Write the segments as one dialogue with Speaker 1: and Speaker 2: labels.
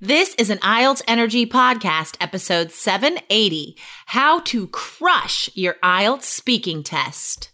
Speaker 1: This is an IELTS Energy Podcast, episode 780 How to Crush Your IELTS Speaking Test.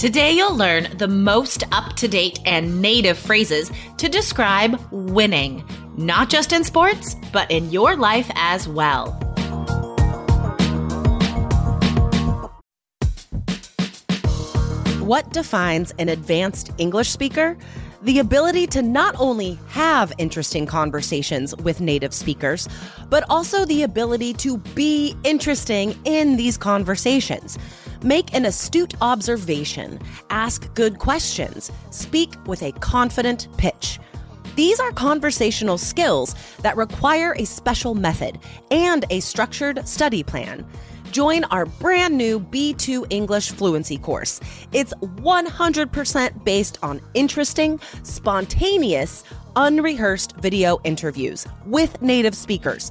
Speaker 1: Today, you'll learn the most up to date and native phrases to describe winning, not just in sports, but in your life as well.
Speaker 2: What defines an advanced English speaker? The ability to not only have interesting conversations with native speakers, but also the ability to be interesting in these conversations. Make an astute observation, ask good questions, speak with a confident pitch. These are conversational skills that require a special method and a structured study plan. Join our brand new B2 English Fluency course. It's 100% based on interesting, spontaneous, unrehearsed video interviews with native speakers.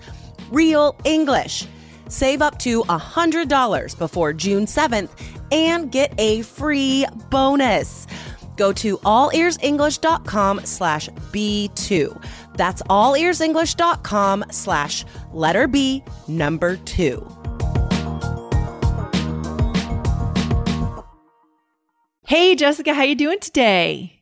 Speaker 2: Real English. Save up to $100 before June 7th and get a free bonus. Go to allearsenglish.com slash B2. That's allearsenglish.com slash letter B number two.
Speaker 3: Hey Jessica, how you doing today?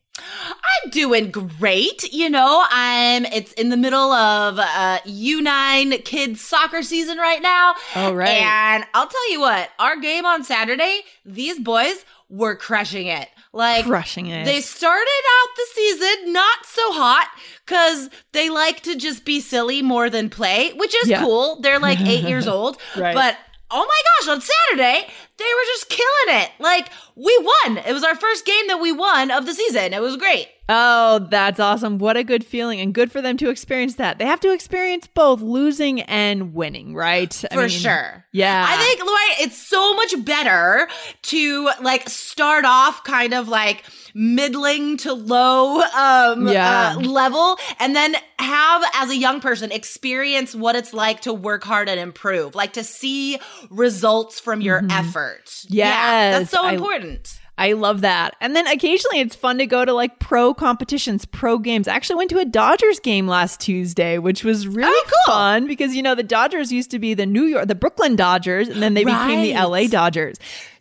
Speaker 1: I'm doing great. You know, I'm it's in the middle of uh U9 kids soccer season right now.
Speaker 3: All right.
Speaker 1: And I'll tell you what, our game on Saturday, these boys were crushing it. Like
Speaker 3: Crushing it.
Speaker 1: They started out the season not so hot because they like to just be silly more than play, which is
Speaker 3: Yeah.
Speaker 1: cool. They're like eight years old.
Speaker 3: Right.
Speaker 1: But oh my gosh, on Saturday, they were just killing it. Like we won. It was our first game that we won of the season. It was great.
Speaker 3: Oh, that's awesome. What a good feeling and good for them to experience that. They have to experience both losing and winning, right? I
Speaker 1: For
Speaker 3: mean,
Speaker 1: sure.
Speaker 3: Yeah.
Speaker 1: I think, Lori, it's so much better to like start off kind of like middling to low um
Speaker 3: Yeah.
Speaker 1: uh, level and then have as a young person experience what it's like to work hard and improve like to see results from your effort yeah that's
Speaker 3: Mm-hmm.
Speaker 1: So important
Speaker 3: I love that. And then occasionally it's fun to go to like pro competitions, pro games. I actually went to a Dodgers game last Tuesday, which was really
Speaker 1: Oh, cool.
Speaker 3: fun because you know the Dodgers used to be the New York, the Brooklyn Dodgers, and then they became the LA Dodgers.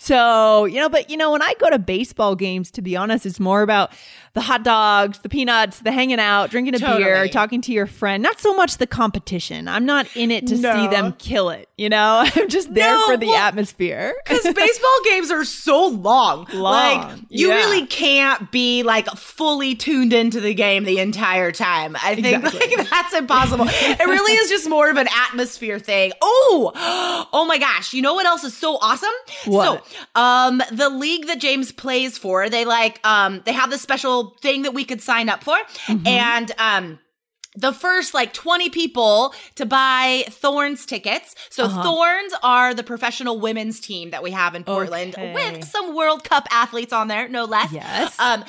Speaker 3: So, you know, but you know, when I go to baseball games, to be honest, it's more about the hot dogs, the peanuts, the hanging out, drinking a beer, talking to your friend. Not so much the competition. I'm not in it to see them kill it, you know? I'm just there
Speaker 1: No,
Speaker 3: for the
Speaker 1: well,
Speaker 3: atmosphere.
Speaker 1: because baseball games are so long.
Speaker 3: Long,
Speaker 1: Like you
Speaker 3: yeah.
Speaker 1: really can't be like fully tuned into the game the entire time. I think
Speaker 3: Exactly.
Speaker 1: like that's impossible. it really is just more of an atmosphere thing. Oh, oh my gosh! You know what else is so awesome?
Speaker 3: What?
Speaker 1: So, um, the league that James plays for, they like um, they have this special thing that we could sign up for,
Speaker 3: Mm-hmm.
Speaker 1: and um the first like 20 people to buy Thorns tickets. So
Speaker 3: Uh-huh.
Speaker 1: Thorns are the professional women's team that we have in Portland
Speaker 3: Okay.
Speaker 1: with some World Cup athletes on there, no less.
Speaker 3: Yes.
Speaker 1: Um,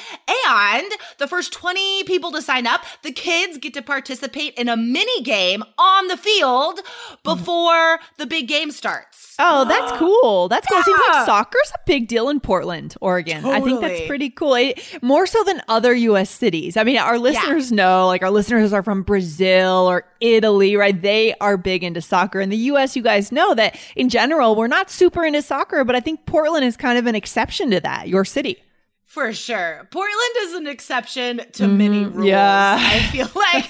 Speaker 1: and the first 20 people to sign up, the kids get to participate in a mini game on the field before the big game starts.
Speaker 3: Oh, that's cool. That's cool. It seems
Speaker 1: Yeah.
Speaker 3: like soccer's a big deal in Portland, Oregon. I think that's pretty cool. It- more so than other US cities. I mean, our listeners know, like our listeners are from Brazil or Italy, right? They are big into soccer. In the US, you guys know that in general, we're not super into soccer, but I think Portland is kind of an exception to that, your city.
Speaker 1: For sure. Portland is an exception to many rules.
Speaker 3: Yeah.
Speaker 1: I feel like.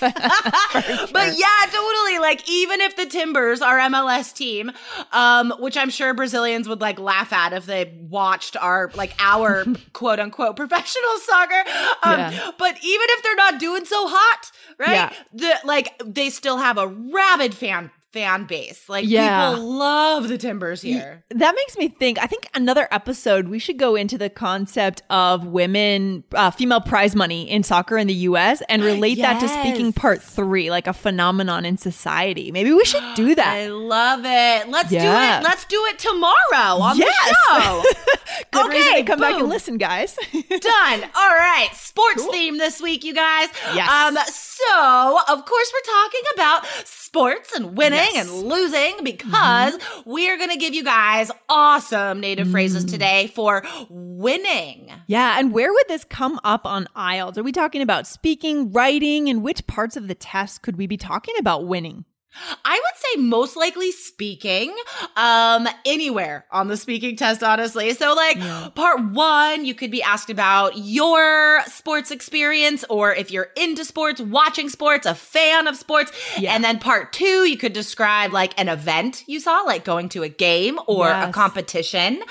Speaker 1: But yeah, totally. Like, even if the Timbers, our MLS team, um, which I'm sure Brazilians would like laugh at if they watched our, like, our quote unquote professional soccer. Um,
Speaker 3: Yeah.
Speaker 1: But even if they're not doing so hot, right?
Speaker 3: Yeah.
Speaker 1: The, like, they still have a rabid fan fan base. Like
Speaker 3: Yeah.
Speaker 1: people love the Timbers here.
Speaker 3: That makes me think. I think another episode we should go into the concept of women, uh, female prize money in soccer in the U.S. and relate that to speaking part three, like a phenomenon in society. Maybe we should do that.
Speaker 1: I love it. Let's
Speaker 3: Yeah.
Speaker 1: do it. Let's do it tomorrow on
Speaker 3: Yes.
Speaker 1: the show.
Speaker 3: Good reason
Speaker 1: okay,
Speaker 3: to come back and
Speaker 1: boom.
Speaker 3: listen, guys.
Speaker 1: Done. All right. Sports theme this week, you guys.
Speaker 3: Yes.
Speaker 1: Um, so of course we're talking about sports and winning
Speaker 3: Yes.
Speaker 1: and losing because we are gonna give you guys awesome native phrases
Speaker 3: Mm.
Speaker 1: today for winning.
Speaker 3: yeah, and where would this come up on IELTS? Are we talking about speaking, writing, and which parts of the test could we be talking about winning?
Speaker 1: I would say most likely speaking, um, anywhere on the speaking test, honestly. So, like, part one, you could be asked about your sports experience, or if you're into sports, watching sports, a fan of sports.
Speaker 3: Yeah.
Speaker 1: And then part two, you could describe like an event you saw, like going to a game or a competition.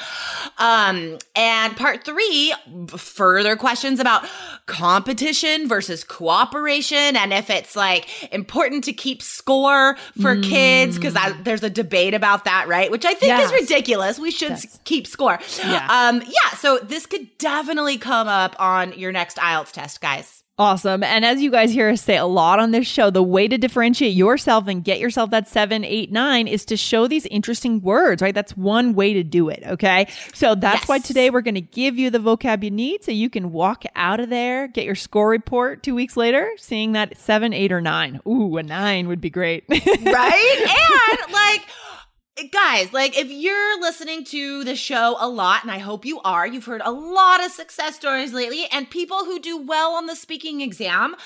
Speaker 1: Um, and part three, further questions about competition versus cooperation and if it's like important to keep score for kids because there's a debate about that, right? Which I think
Speaker 3: Yes.
Speaker 1: is ridiculous. We should s- keep score.
Speaker 3: Yeah.
Speaker 1: Um, yeah. So this could definitely come up on your next IELTS test, guys.
Speaker 3: Awesome. And as you guys hear us say a lot on this show, the way to differentiate yourself and get yourself that seven, eight, nine is to show these interesting words, right? That's one way to do it. Okay. So that's
Speaker 1: Yes.
Speaker 3: why today we're going to give you the vocab you need so you can walk out of there, get your score report two weeks later, seeing that seven, eight, or nine. Ooh, a nine would be great.
Speaker 1: right? and like, guys, like if you're listening to the show a lot, and I hope you are, you've heard a lot of success stories lately, and people who do well on the speaking exam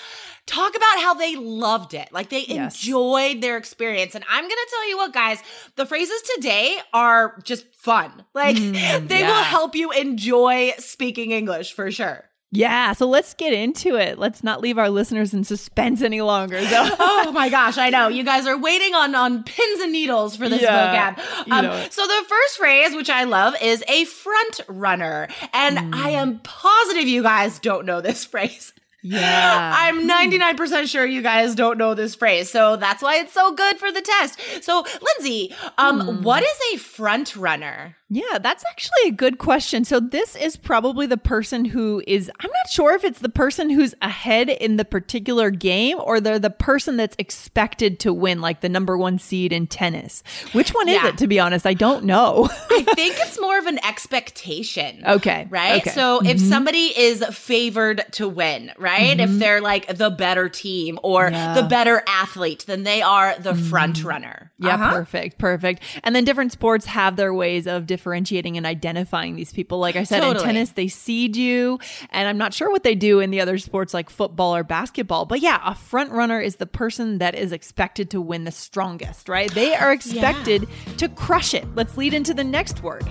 Speaker 1: talk about how they loved it. Like they
Speaker 3: Yes.
Speaker 1: enjoyed their experience. And I'm going to tell you what, guys, the phrases today are just fun. Like they will
Speaker 3: Mm,
Speaker 1: help you enjoy speaking English for sure.
Speaker 3: Yeah. So let's get into it. Let's not leave our listeners in suspense any longer. So.
Speaker 1: oh my gosh, I know. You guys are waiting on on pins and needles for this
Speaker 3: Yeah,
Speaker 1: vocab.
Speaker 3: you
Speaker 1: Um,
Speaker 3: know
Speaker 1: so the first phrase, which I love, is a front runner. And I am positive you guys don't know this phrase.
Speaker 3: Yeah.
Speaker 1: I'm 99% sure you guys don't know this phrase. So that's why it's so good for the test. So, Lindsay, um,
Speaker 3: Hmm.
Speaker 1: what is a front runner?
Speaker 3: Yeah, that's actually a good question. So, this is probably the person who is, I'm not sure if it's the person who's ahead in the particular game or they're the person that's expected to win, like the number one seed in tennis. Which one is it, to be honest? I don't know.
Speaker 1: I think it's more of an expectation.
Speaker 3: Okay,
Speaker 1: Right?
Speaker 3: okay.
Speaker 1: So if mm-hmm. somebody is favored to win, right? If mm-hmm. they're like the better team or
Speaker 3: Yeah.
Speaker 1: the better athlete, then they are the mm-hmm. front runner.
Speaker 3: Yeah,
Speaker 1: Uh-huh.
Speaker 3: perfect, perfect. And then different sports have their ways of differentiating and identifying these people. Like I said,
Speaker 1: Totally.
Speaker 3: in tennis, they seed you, and I'm not sure what they do in the other sports like football or basketball. But yeah, a front runner is the person that is expected to win the strongest, right? They are expected to crush it. Let's lead into the next word.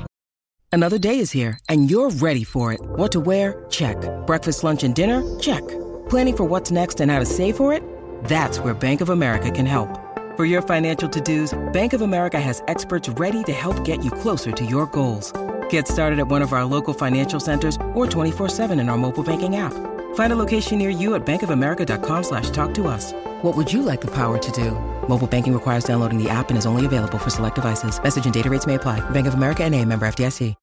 Speaker 4: Another day is here, and you're ready for it. What to wear? Check. Breakfast, lunch, and dinner? Check. Planning for what's next and how to save for it? That's where Bank of America can help. For your financial to dos, Bank of America has experts ready to help get you closer to your goals. Get started at one of our local financial centers or 24-7 in our mobile banking app. Find a location near you at bankofamerica.com slash talk to us. What would you like the power to do? Mobile banking requires downloading the app and is only available for select devices. Message and data rates may apply. Bank of America and a member FDIC.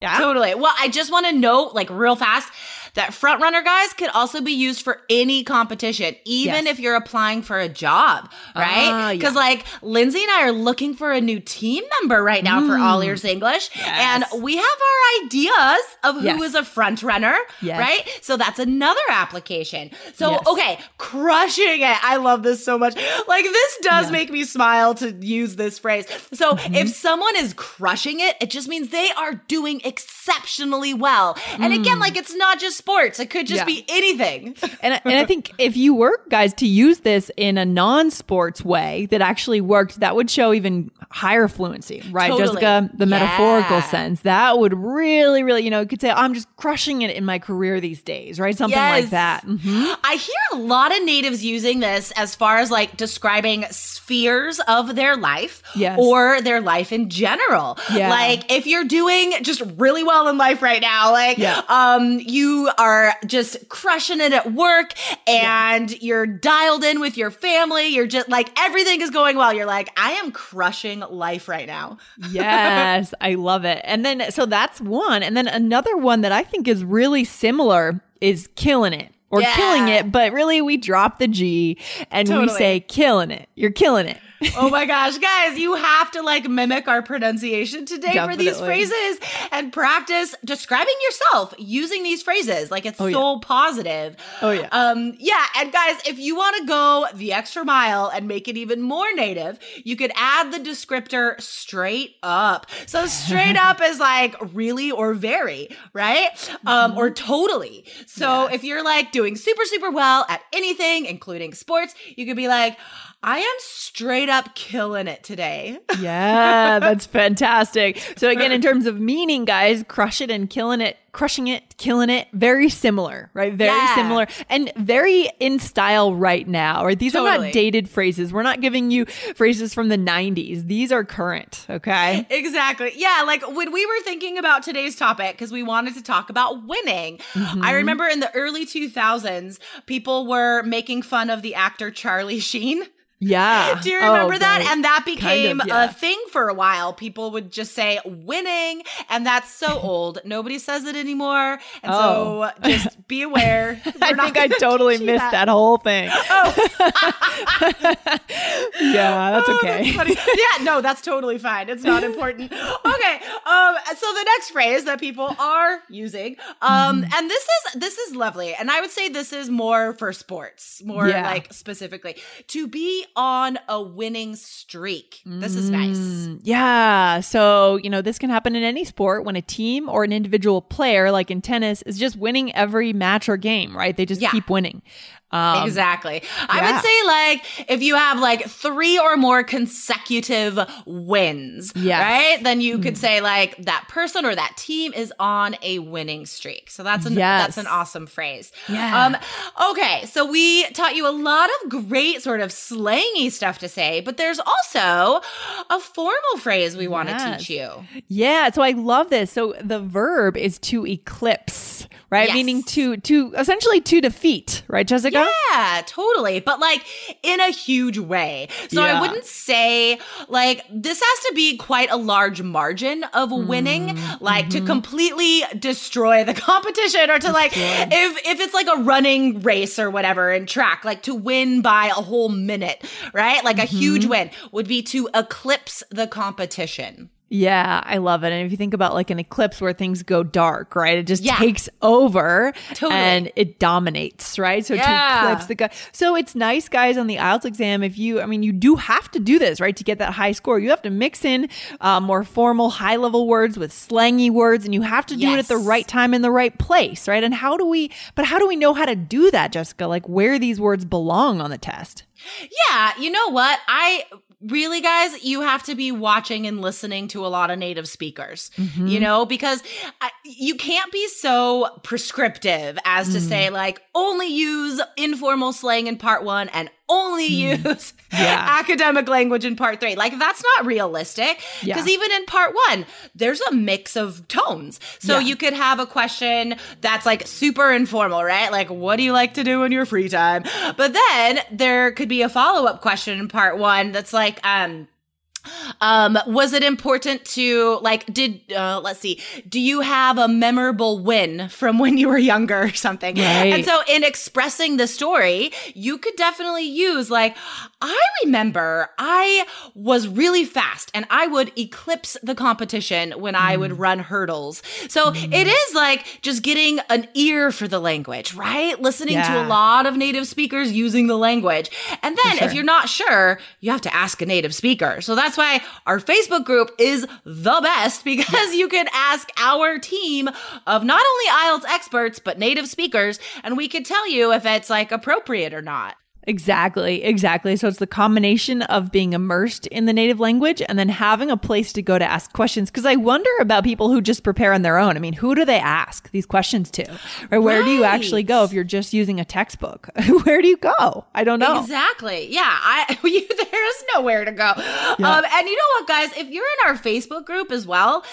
Speaker 3: Yeah.
Speaker 1: Totally. Well, I just want to note, like, real fast, that front runner guys could also be used for any competition, even
Speaker 3: Yes.
Speaker 1: if you're applying for a job, right?
Speaker 3: yeah.
Speaker 1: Because, like, Lindsay and I are looking for a new team member right now for All Ears English,
Speaker 3: Mm. Yes.
Speaker 1: and we have our ideas of who is
Speaker 3: Yes.
Speaker 1: a front runner, right? So that's another application. So, okay, crushing it. I love this so much. Like, this does
Speaker 3: Yeah.
Speaker 1: make me smile to use this phrase. So,
Speaker 3: Mm-hmm.
Speaker 1: if someone is crushing it, it just means they are doing exceptionally well. And again, like, it's not just sports, it could just.
Speaker 3: Yeah.
Speaker 1: be anything.
Speaker 3: And, I- and I think if you were, guys, to use this in a non sports way that actually worked, that would show even higher fluency, right?
Speaker 1: Totally.
Speaker 3: Jessica, the metaphorical
Speaker 1: Yeah.
Speaker 3: sense. That would really, really, you know, you could say, I'm just crushing it in my career these days, right? Something like
Speaker 1: Yes.
Speaker 3: that. Mhm.
Speaker 1: I hear a lot of natives using this as far as like describing spheres of their life
Speaker 3: Yes.
Speaker 1: or their life in general.
Speaker 3: Yeah.
Speaker 1: Like if you're doing just really well in life right now, like
Speaker 3: Yeah.
Speaker 1: um you are just crushing it at work and yeah. you're dialed in with your family. You're just like everything is going well. You're like, I am crushing life right now.
Speaker 3: yes, I love it. And then, so that's one. And then another one that I think is really similar is killing it or yeah. killing it, but really we drop the G and totally. we say killing it. You're killing it
Speaker 1: oh my gosh, guys, you have to like mimic our pronunciation today Definitely. for these phrases and practice describing yourself using these phrases. Like it's oh, so
Speaker 3: yeah.
Speaker 1: positive.
Speaker 3: Oh yeah.
Speaker 1: Um yeah, and guys, if you want to go the extra mile and make it even more native, you could add the descriptor straight up. So straight up is like really or very, right? Um mm-hmm. or totally. So yes. if you're like doing super super well at anything including sports, you could be like I am straight up killing it today.
Speaker 3: yeah, that's fantastic. So again, in terms of meaning, guys, crush it and killing it, crushing it, killing it, very similar, right? Very yeah. similar and very in style right now, right? These totally. are not dated phrases. We're not giving you phrases from the 90s. These are current, okay?
Speaker 1: Exactly. Yeah, like when we were thinking about today's topic because we wanted to talk about winning. Mm-hmm. I remember in the early 2000s, people were making fun of the actor Charlie Sheen.
Speaker 3: Yeah.
Speaker 1: Do you remember oh, that? Right. And that became kind of, yeah. a thing for a while. People would just say winning, and that's so old. Nobody says it anymore. And oh. so just be aware.
Speaker 3: I think I totally missed that. that. whole thing. Oh. yeah, that's oh, okay.
Speaker 1: That's yeah, no, that's totally fine. It's not important. Okay. Um, so the next phrase that people are using, um, mm. and this is this is lovely. And I would say this is more for sports, more yeah. like specifically. To be on a winning streak. This is nice. Mm,
Speaker 3: yeah. So, you know, this can happen in any sport when a team or an individual player, like in tennis, is just winning every match or game, right? They just yeah. keep winning.
Speaker 1: Um, exactly. I would say like if you have like three or more consecutive wins, yes. right? Then you could mm. say like that person or that team is on a winning streak. So that's an yes. that's an awesome phrase.
Speaker 3: Yeah. Um,
Speaker 1: okay, so we taught you a lot of great sort of slangy stuff to say, but there's also a formal phrase we want to yes. teach you.
Speaker 3: Yeah. So I love this. So the verb is to eclipse right? Meaning to to essentially to defeat, right, Jessica?
Speaker 1: Yeah, totally. But like in a huge way. So yeah. I wouldn't say like this has to be quite a large margin of winning, mm, like mm-hmm. to completely destroy the competition or to like if if it's like a running race or whatever in track, like to win by a whole minute, right? Like mm-hmm. a huge mm-hmm. win would be to eclipse the competition.
Speaker 3: Yeah, I love it. And if you think about like an eclipse where things go dark, right? It just yeah. takes over totally. and it dominates, right? So yeah. to eclipse the guy. So it's nice, guys, on the IELTS exam. If you, I mean, you do have to do this, right? To get that high score, you have to mix in uh, more formal, high level words with slangy words, and you have to do yes. it at the right time in the right place, right? And how do we, but how do we know how to do that, Jessica? Like where these words belong on the test?
Speaker 1: Yeah, you know what? I really guys you have to be watching and listening to a lot of native speakers mm-hmm. you know because I, you can't be so prescriptive as to mm. say like only use informal slang in part 1 and only mm. use yeah. academic language in part three. Like that's not realistic. Because yeah. even in part one, there's a mix of tones. So yeah. you could have a question that's like super informal, right? Like, what do you like to do in your free time? But then there could be a follow up question in part one that's like, um, um, was it important to like did uh, let's see, do you have a memorable win from when you were younger or something?
Speaker 3: Right.
Speaker 1: And so in expressing the story, you could definitely use like I remember I was really fast and I would eclipse the competition when mm. I would mm. run hurdles. So mm. it is like just getting an ear for the language, right? Listening yeah. to a lot of native speakers using the language. And then sure. if you're not sure, you have to ask a native speaker. So that's why our Facebook group is the best because you can ask our team of not only IELTS experts, but native speakers, and we could tell you if it's like appropriate or not.
Speaker 3: Exactly, exactly. So it's the combination of being immersed in the native language and then having a place to go to ask questions. Because I wonder about people who just prepare on their own. I mean, who do they ask these questions to? Or where right. do you actually go if you're just using a textbook? where do you go? I don't know.
Speaker 1: Exactly. Yeah, I there is nowhere to go. Yeah. Um, and you know what, guys? If you're in our Facebook group as well,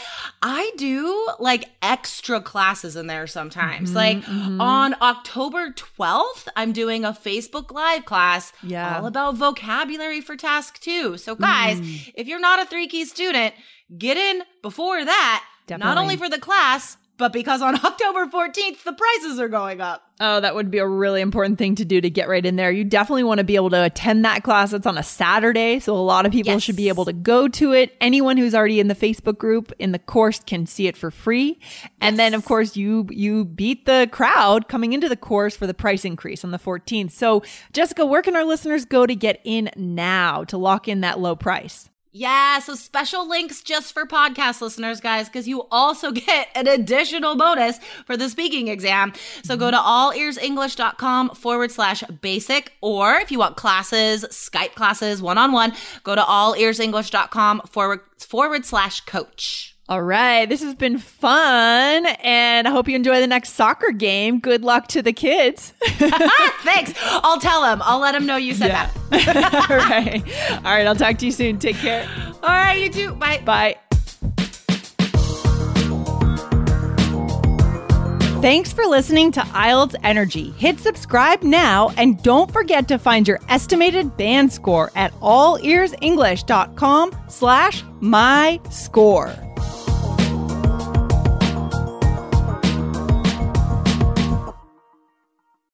Speaker 1: I do like extra classes in there sometimes. Mm-hmm, like mm-hmm. on October 12th, I'm doing a Facebook Live class yeah. all about vocabulary for task two. So, guys, mm. if you're not a 3D student, get in before that, Definitely. not only for the class, but because on October 14th, the prices are going up.
Speaker 3: Oh, that would be a really important thing to do to get right in there. You definitely want to be able to attend that class. It's on a Saturday, so a lot of people yes. should be able to go to it. Anyone who's already in the Facebook group in the course can see it for free. And then of course you you beat the crowd coming into the course for the price increase on the 14th. So, Jessica, where can our listeners go to get in now to lock in that low price?
Speaker 1: Yeah, so special links just for podcast listeners, guys, because you also get an additional bonus for the speaking exam. So go to mm-hmm. allearsenglish.com forward slash basic, or if you want classes, Skype classes, one on one, go to allearsenglish.com forward, forward slash coach.
Speaker 3: All right. This has been fun. And I hope you enjoy the next soccer game. Good luck to the kids.
Speaker 1: Thanks. I'll tell them. I'll let them know you said yeah.
Speaker 3: that. All right. All right. I'll talk to you soon. Take care.
Speaker 1: All right. You too. Bye.
Speaker 3: Bye. Thanks for listening to IELTS Energy. Hit subscribe now and don't forget to find your estimated band score at allearsenglish.com slash my score.